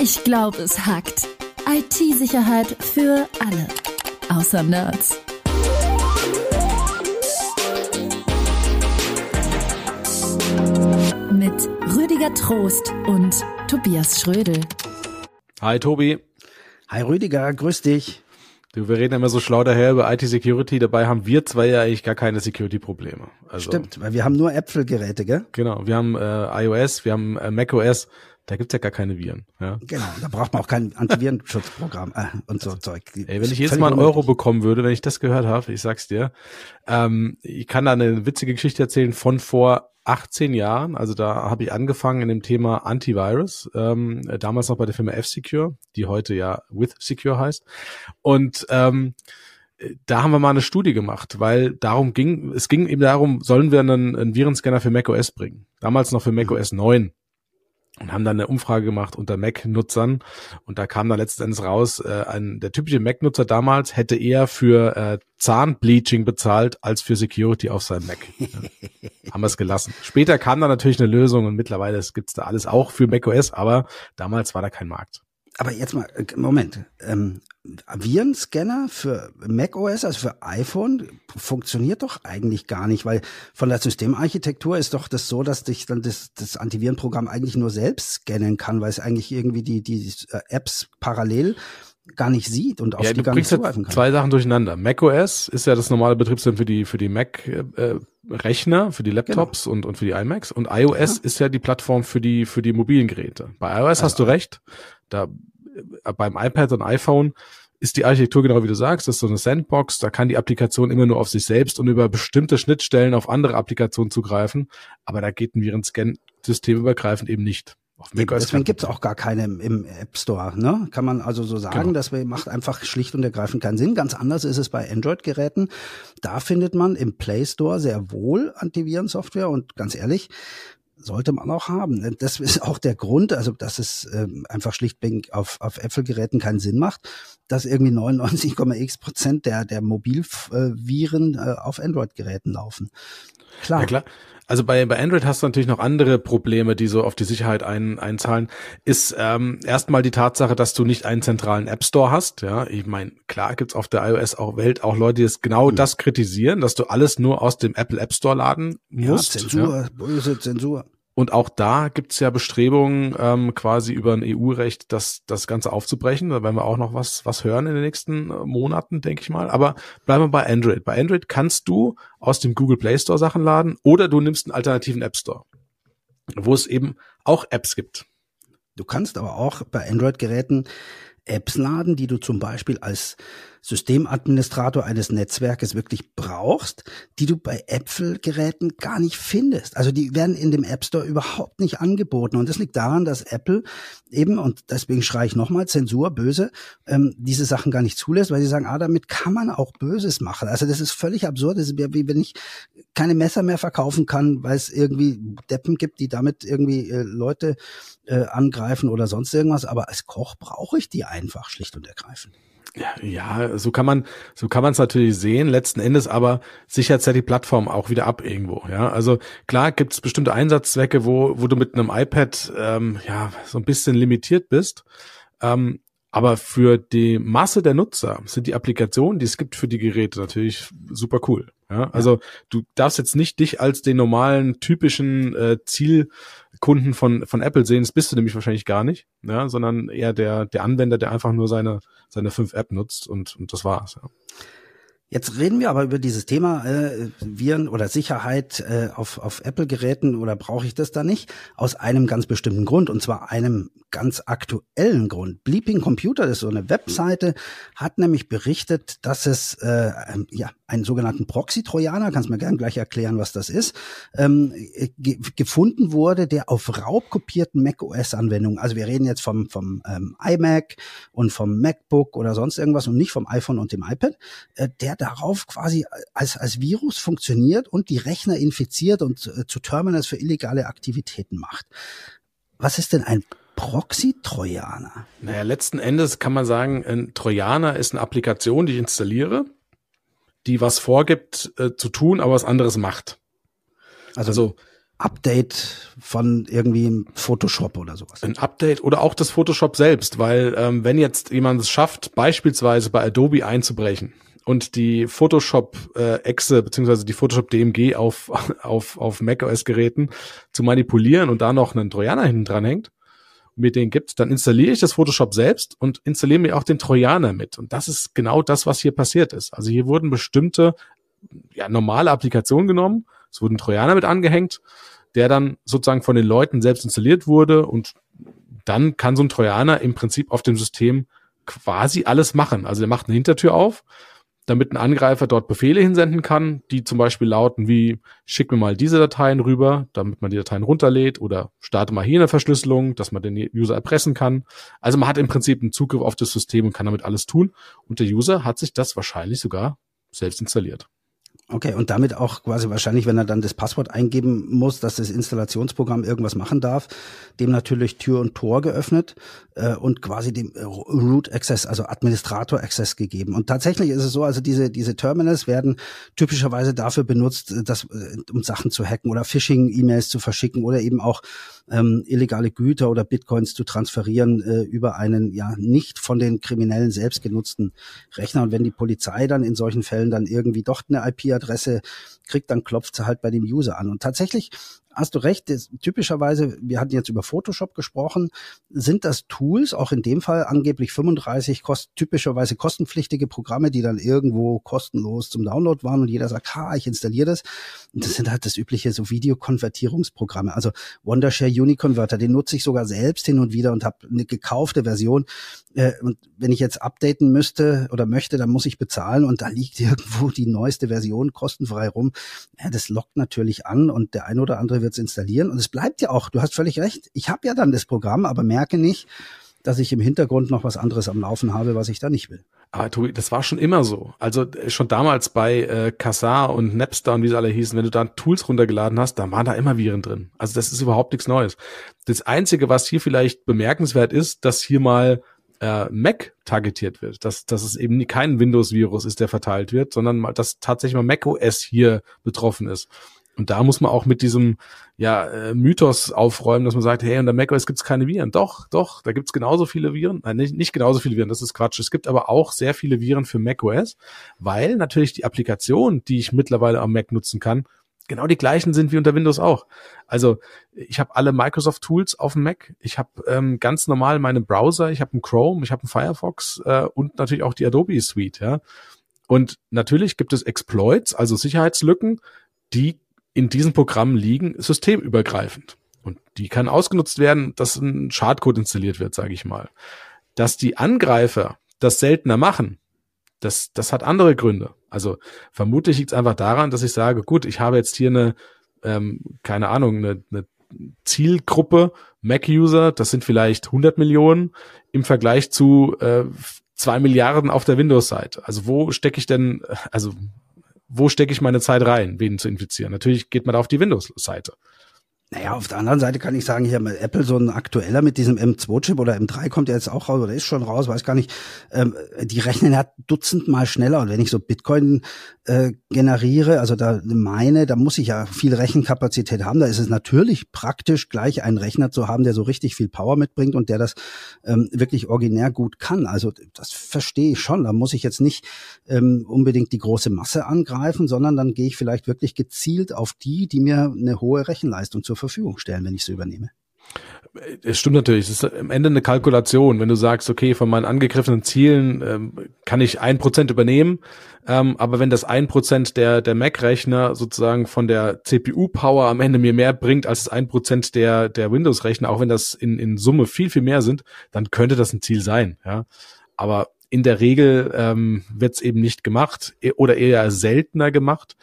Ich glaube, es hackt. IT-Sicherheit für alle. Außer Nerds. Mit Rüdiger Trost und Tobias Schrödel. Hi Tobi. Hi Rüdiger, grüß dich. Du, wir reden immer so schlau daher über IT-Security, dabei haben wir zwei ja eigentlich gar keine Security-Probleme. Also, Stimmt, weil wir haben nur Apple-Geräte, gell? Genau, wir haben äh, iOS, wir haben äh, macOS, da gibt's ja gar keine Viren. Ja. Genau, da braucht man auch kein Antivirenschutzprogramm äh, und so Zeug. Ey, wenn ich jetzt mal einen Euro bekommen würde, wenn ich das gehört habe, ich sag's dir, ähm, ich kann da eine witzige Geschichte erzählen von vor 18 Jahren. Also da habe ich angefangen in dem Thema Antivirus, ähm, damals noch bei der Firma F-Secure, die heute ja With Secure heißt. Und ähm, da haben wir mal eine Studie gemacht, weil darum ging, es ging eben darum, sollen wir einen, einen Virenscanner für macOS bringen? Damals noch für macOS 9 und haben dann eine Umfrage gemacht unter Mac-Nutzern und da kam dann letzten Endes raus, äh, ein, der typische Mac-Nutzer damals hätte eher für äh, Zahnbleaching bezahlt als für Security auf seinem Mac. Ja. haben wir es gelassen. Später kam dann natürlich eine Lösung und mittlerweile gibt's da alles auch für macOS, aber damals war da kein Markt. Aber jetzt mal, äh, Moment. Ähm, Virenscanner für macOS, also für iPhone, funktioniert doch eigentlich gar nicht, weil von der Systemarchitektur ist doch das so, dass dich dann das, das Antivirenprogramm eigentlich nur selbst scannen kann, weil es eigentlich irgendwie die, die äh, Apps parallel gar nicht sieht und auf ja, die gar nicht zugreifen kann. Zwei Sachen durcheinander. macOS ist ja das normale Betriebssystem für die für die Mac äh, Rechner, für die Laptops genau. und und für die iMacs und iOS ja. ist ja die Plattform für die für die mobilen Geräte. Bei iOS also, hast du recht. Da äh, beim iPad und iPhone ist die Architektur genau wie du sagst, das ist so eine Sandbox, da kann die Applikation immer nur auf sich selbst und über bestimmte Schnittstellen auf andere Applikationen zugreifen, aber da geht ein Virenscan systemübergreifend eben nicht. Deswegen gibt's auch gar keine im, im, App Store, ne? Kann man also so sagen, genau. das macht einfach schlicht und ergreifend keinen Sinn. Ganz anders ist es bei Android-Geräten. Da findet man im Play Store sehr wohl Antivirensoftware und ganz ehrlich, sollte man auch haben. Das ist auch der Grund, also dass es ähm, einfach schlichtweg auf, auf Apple-Geräten keinen Sinn macht, dass irgendwie 99,x Prozent der, der Mobilviren äh, auf Android-Geräten laufen. Klar. Ja, klar. Also bei, bei Android hast du natürlich noch andere Probleme, die so auf die Sicherheit ein, einzahlen. Ist ähm, erstmal die Tatsache, dass du nicht einen zentralen App Store hast. Ja, ich meine, klar gibt's auf der iOS auch Welt auch Leute, die es genau mhm. das kritisieren, dass du alles nur aus dem Apple App Store laden musst. Ja, Zensur, ja. böse Zensur. Und auch da gibt's ja Bestrebungen ähm, quasi über ein EU-Recht, das, das Ganze aufzubrechen. Da werden wir auch noch was, was hören in den nächsten äh, Monaten, denke ich mal. Aber bleiben wir bei Android. Bei Android kannst du aus dem Google Play Store Sachen laden oder du nimmst einen alternativen App Store, wo es eben auch Apps gibt. Du kannst aber auch bei Android-Geräten Apps laden, die du zum Beispiel als Systemadministrator eines Netzwerkes wirklich brauchst, die du bei Apple-Geräten gar nicht findest. Also die werden in dem App Store überhaupt nicht angeboten. Und das liegt daran, dass Apple eben, und deswegen schreie ich nochmal, Zensur, böse, ähm, diese Sachen gar nicht zulässt, weil sie sagen, ah, damit kann man auch Böses machen. Also das ist völlig absurd. Das ist wie wenn ich keine Messer mehr verkaufen kann, weil es irgendwie Deppen gibt, die damit irgendwie äh, Leute äh, angreifen oder sonst irgendwas. Aber als Koch brauche ich die einfach schlicht und ergreifend. Ja, so kann man, so kann man es natürlich sehen. Letzten Endes aber sichert ja die Plattform auch wieder ab irgendwo. Ja, also klar gibt es bestimmte Einsatzzwecke, wo, wo du mit einem iPad ähm, ja so ein bisschen limitiert bist. Ähm, aber für die Masse der Nutzer sind die Applikationen, die es gibt für die Geräte, natürlich super cool. Ja, also du darfst jetzt nicht dich als den normalen typischen äh, Zielkunden von von Apple sehen. Das bist du nämlich wahrscheinlich gar nicht, ja, sondern eher der der Anwender, der einfach nur seine seine fünf App nutzt und und das war's. Ja. Jetzt reden wir aber über dieses Thema äh, Viren oder Sicherheit äh, auf, auf Apple-Geräten oder brauche ich das da nicht? Aus einem ganz bestimmten Grund und zwar einem ganz aktuellen Grund. Bleeping Computer, das ist so eine Webseite, hat nämlich berichtet, dass es äh, ja einen sogenannten Proxy-Trojaner, kannst mir gerne gleich erklären, was das ist, ähm, ge gefunden wurde, der auf raubkopierten macOS-Anwendungen, also wir reden jetzt vom, vom ähm, iMac und vom MacBook oder sonst irgendwas und nicht vom iPhone und dem iPad, äh, der darauf quasi als, als Virus funktioniert und die Rechner infiziert und äh, zu Terminals für illegale Aktivitäten macht. Was ist denn ein Proxy-Trojaner? Naja, letzten Endes kann man sagen, ein Trojaner ist eine Applikation, die ich installiere, die was vorgibt äh, zu tun, aber was anderes macht. Also, also Update von irgendwie Photoshop oder sowas. Ein Update oder auch das Photoshop selbst, weil ähm, wenn jetzt jemand es schafft, beispielsweise bei Adobe einzubrechen und die Photoshop äh, beziehungsweise die Photoshop DMG auf auf auf macOS Geräten zu manipulieren und da noch einen Trojaner hinten dran hängt, mir den gibt, dann installiere ich das Photoshop selbst und installiere mir auch den Trojaner mit. Und das ist genau das, was hier passiert ist. Also hier wurden bestimmte ja, normale Applikationen genommen, es wurden Trojaner mit angehängt, der dann sozusagen von den Leuten selbst installiert wurde und dann kann so ein Trojaner im Prinzip auf dem System quasi alles machen. Also der macht eine Hintertür auf damit ein Angreifer dort Befehle hinsenden kann, die zum Beispiel lauten wie schick mir mal diese Dateien rüber, damit man die Dateien runterlädt oder starte mal hier eine Verschlüsselung, dass man den User erpressen kann. Also man hat im Prinzip einen Zugriff auf das System und kann damit alles tun. Und der User hat sich das wahrscheinlich sogar selbst installiert. Okay, und damit auch quasi wahrscheinlich, wenn er dann das Passwort eingeben muss, dass das Installationsprogramm irgendwas machen darf, dem natürlich Tür und Tor geöffnet äh, und quasi dem äh, Root Access, also Administrator Access gegeben. Und tatsächlich ist es so, also diese diese Terminals werden typischerweise dafür benutzt, äh, dass, äh, um Sachen zu hacken oder Phishing-E-Mails zu verschicken oder eben auch ähm, illegale Güter oder Bitcoins zu transferieren äh, über einen ja nicht von den Kriminellen selbst genutzten Rechner. Und wenn die Polizei dann in solchen Fällen dann irgendwie doch eine IP-Adresse kriegt, dann klopft sie halt bei dem User an. Und tatsächlich hast du recht, das, typischerweise, wir hatten jetzt über Photoshop gesprochen, sind das Tools, auch in dem Fall angeblich 35 kost, typischerweise kostenpflichtige Programme, die dann irgendwo kostenlos zum Download waren und jeder sagt, ha, ich installiere das. Und das sind halt das übliche so Videokonvertierungsprogramme. Also Wondershare Uniconverter, den nutze ich sogar selbst hin und wieder und habe eine gekaufte Version. Äh, und wenn ich jetzt updaten müsste oder möchte, dann muss ich bezahlen und da liegt irgendwo die neueste Version kostenfrei rum. Ja, das lockt natürlich an und der ein oder andere wird es installieren. Und es bleibt ja auch, du hast völlig recht, ich habe ja dann das Programm, aber merke nicht, dass ich im Hintergrund noch was anderes am Laufen habe, was ich da nicht will. Aber Tobi, das war schon immer so. Also äh, schon damals bei äh, Kassar und Napster und wie sie alle hießen, wenn du da Tools runtergeladen hast, dann waren da immer Viren drin. Also das ist überhaupt nichts Neues. Das Einzige, was hier vielleicht bemerkenswert ist, dass hier mal äh, Mac targetiert wird, dass, dass es eben kein Windows-Virus ist, der verteilt wird, sondern dass tatsächlich mal Mac OS hier betroffen ist. Und da muss man auch mit diesem ja, äh, Mythos aufräumen, dass man sagt, hey, unter macOS gibt es keine Viren. Doch, doch, da gibt es genauso viele Viren. Nein, nicht, nicht genauso viele Viren, das ist Quatsch. Es gibt aber auch sehr viele Viren für macOS, weil natürlich die Applikation, die ich mittlerweile am Mac nutzen kann, genau die gleichen sind wie unter Windows auch. Also ich habe alle Microsoft-Tools auf dem Mac. Ich habe ähm, ganz normal meine Browser. Ich habe einen Chrome, ich habe einen Firefox äh, und natürlich auch die Adobe Suite. Ja. Und natürlich gibt es Exploits, also Sicherheitslücken, die in diesem Programm liegen, systemübergreifend. Und die kann ausgenutzt werden, dass ein Schadcode installiert wird, sage ich mal. Dass die Angreifer das seltener machen, das, das hat andere Gründe. Also vermutlich liegt es einfach daran, dass ich sage, gut, ich habe jetzt hier eine, ähm, keine Ahnung, eine, eine Zielgruppe Mac-User, das sind vielleicht 100 Millionen im Vergleich zu äh, zwei Milliarden auf der Windows-Seite. Also wo stecke ich denn, also wo stecke ich meine Zeit rein, wen zu infizieren? Natürlich geht man da auf die Windows-Seite. Naja, auf der anderen Seite kann ich sagen, hier mit Apple so ein aktueller mit diesem M2-Chip oder M3 kommt ja jetzt auch raus oder ist schon raus, weiß gar nicht. Ähm, die rechnen ja dutzendmal schneller. Und wenn ich so Bitcoin äh, generiere, also da meine, da muss ich ja viel Rechenkapazität haben. Da ist es natürlich praktisch, gleich einen Rechner zu haben, der so richtig viel Power mitbringt und der das ähm, wirklich originär gut kann. Also das verstehe ich schon. Da muss ich jetzt nicht ähm, unbedingt die große Masse angreifen, sondern dann gehe ich vielleicht wirklich gezielt auf die, die mir eine hohe Rechenleistung zur Verfügung stellen, wenn ich sie übernehme. Es stimmt natürlich. Es ist am Ende eine Kalkulation. Wenn du sagst, okay, von meinen angegriffenen Zielen ähm, kann ich ein Prozent übernehmen, ähm, aber wenn das ein Prozent der der Mac-Rechner sozusagen von der CPU-Power am Ende mir mehr bringt als ein Prozent der der Windows-Rechner, auch wenn das in in Summe viel viel mehr sind, dann könnte das ein Ziel sein. Ja, aber in der Regel ähm, wird es eben nicht gemacht e-, oder eher seltener gemacht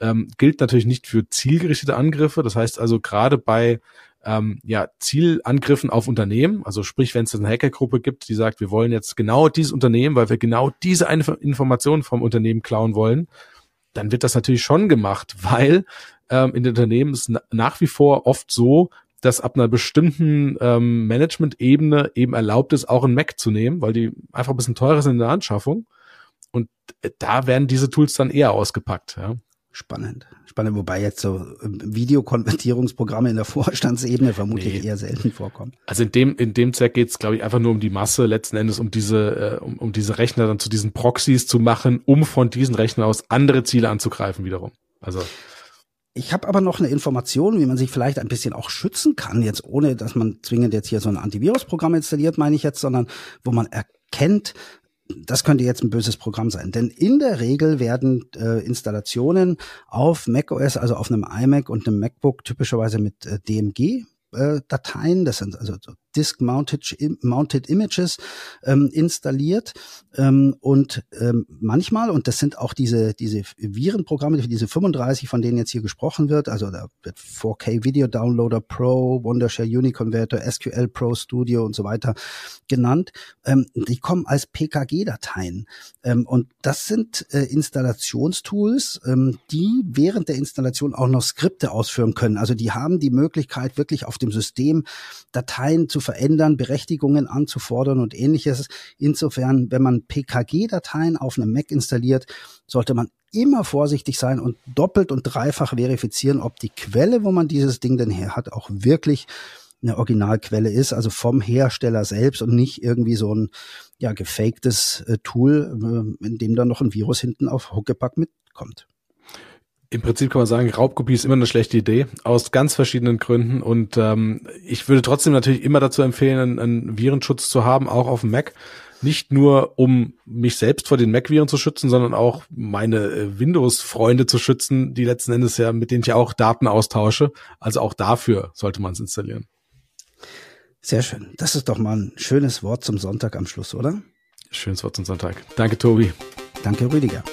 ähm, gilt natürlich nicht für zielgerichtete Angriffe. Das heißt also gerade bei ähm, ja, Zielangriffen auf Unternehmen, also sprich, wenn es eine Hackergruppe gibt, die sagt, wir wollen jetzt genau dieses Unternehmen, weil wir genau diese eine Information vom Unternehmen klauen wollen, dann wird das natürlich schon gemacht, weil ähm, in den Unternehmen ist nach wie vor oft so, dass ab einer bestimmten ähm, Management-Ebene eben erlaubt ist, auch ein Mac zu nehmen, weil die einfach ein bisschen teurer sind in der Anschaffung. Und äh, da werden diese Tools dann eher ausgepackt. Ja. Spannend. Spannend, wobei jetzt so ähm, Videokonvertierungsprogramme in der Vorstandsebene vermutlich nee. eher selten vorkommen. Also in dem, in dem Zweck geht es, glaube ich, einfach nur um die Masse, letzten Endes um diese, äh, um, um diese Rechner dann zu diesen Proxys zu machen, um von diesen Rechnern aus andere Ziele anzugreifen wiederum. Also ich habe aber noch eine Information, wie man sich vielleicht ein bisschen auch schützen kann, jetzt ohne, dass man zwingend jetzt hier so ein Antivirusprogramm installiert, meine ich jetzt, sondern wo man erkennt, das könnte jetzt ein böses Programm sein. Denn in der Regel werden äh, Installationen auf macOS, also auf einem iMac und einem MacBook typischerweise mit äh, DMG äh, Dateien, das sind also Disk Mounted, Mounted Images ähm, installiert ähm, und ähm, manchmal und das sind auch diese diese Virenprogramme, diese 35, von denen jetzt hier gesprochen wird, also da wird 4K Video Downloader Pro, Wondershare Uniconverter, SQL Pro Studio und so weiter genannt. Ähm, die kommen als PKG-Dateien ähm, und das sind äh, Installationstools, ähm, die während der Installation auch noch Skripte ausführen können. Also die haben die Möglichkeit wirklich auf dem System Dateien zu verändern, Berechtigungen anzufordern und ähnliches. Insofern, wenn man PKG-Dateien auf einem Mac installiert, sollte man immer vorsichtig sein und doppelt und dreifach verifizieren, ob die Quelle, wo man dieses Ding denn her hat, auch wirklich eine Originalquelle ist, also vom Hersteller selbst und nicht irgendwie so ein ja gefaktes äh, Tool, äh, in dem dann noch ein Virus hinten auf Huckepack mitkommt. Im Prinzip kann man sagen, Raubkopie ist immer eine schlechte Idee, aus ganz verschiedenen Gründen. Und ähm, ich würde trotzdem natürlich immer dazu empfehlen, einen, einen Virenschutz zu haben, auch auf dem Mac. Nicht nur, um mich selbst vor den Mac-Viren zu schützen, sondern auch meine äh, Windows-Freunde zu schützen, die letzten Endes ja, mit denen ich auch Daten austausche. Also auch dafür sollte man es installieren. Sehr schön. Das ist doch mal ein schönes Wort zum Sonntag am Schluss, oder? Schönes Wort zum Sonntag. Danke, Tobi. Danke, Rüdiger.